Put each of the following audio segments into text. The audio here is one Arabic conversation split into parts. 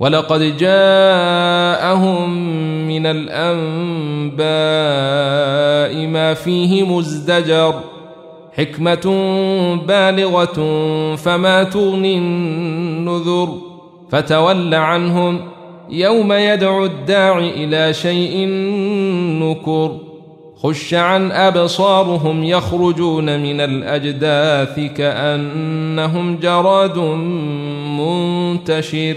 ولقد جاءهم من الأنباء ما فيه مزدجر حكمة بالغة فما تغني النذر فتول عنهم يوم يدعو الداع إلى شيء نكر خش عن أبصارهم يخرجون من الأجداث كأنهم جراد منتشر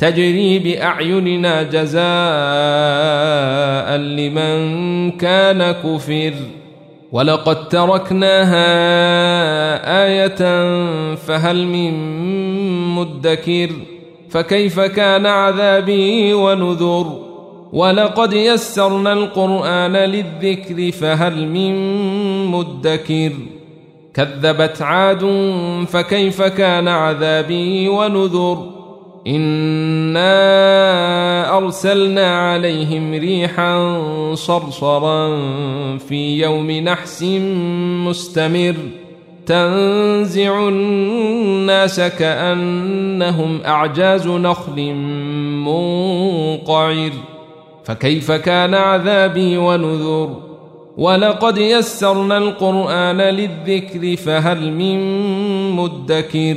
تجري بأعيننا جزاء لمن كان كفر. ولقد تركناها آية فهل من مدكر؟ فكيف كان عذابي ونذر؟ ولقد يسرنا القرآن للذكر فهل من مدكر؟ كذبت عاد فكيف كان عذابي ونذر؟ إنا أرسلنا عليهم ريحا صرصرا في يوم نحس مستمر تنزع الناس كأنهم أعجاز نخل منقعر فكيف كان عذابي ونذر ولقد يسرنا القرآن للذكر فهل من مدكر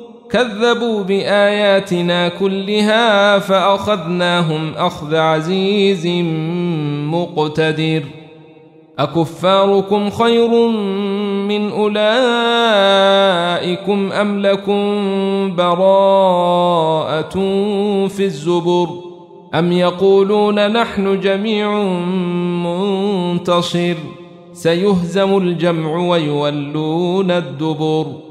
كذبوا بآياتنا كلها فأخذناهم أخذ عزيز مقتدر. أكفاركم خير من أولئكم أم لكم براءة في الزبر؟ أم يقولون نحن جميع منتصر؟ سيهزم الجمع ويولون الدبر.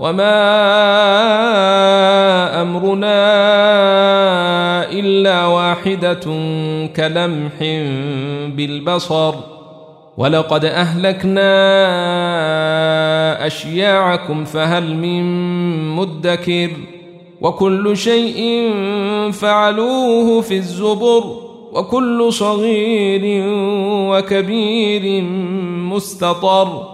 وما امرنا الا واحدة كلمح بالبصر ولقد اهلكنا اشياعكم فهل من مدكر وكل شيء فعلوه في الزبر وكل صغير وكبير مستطر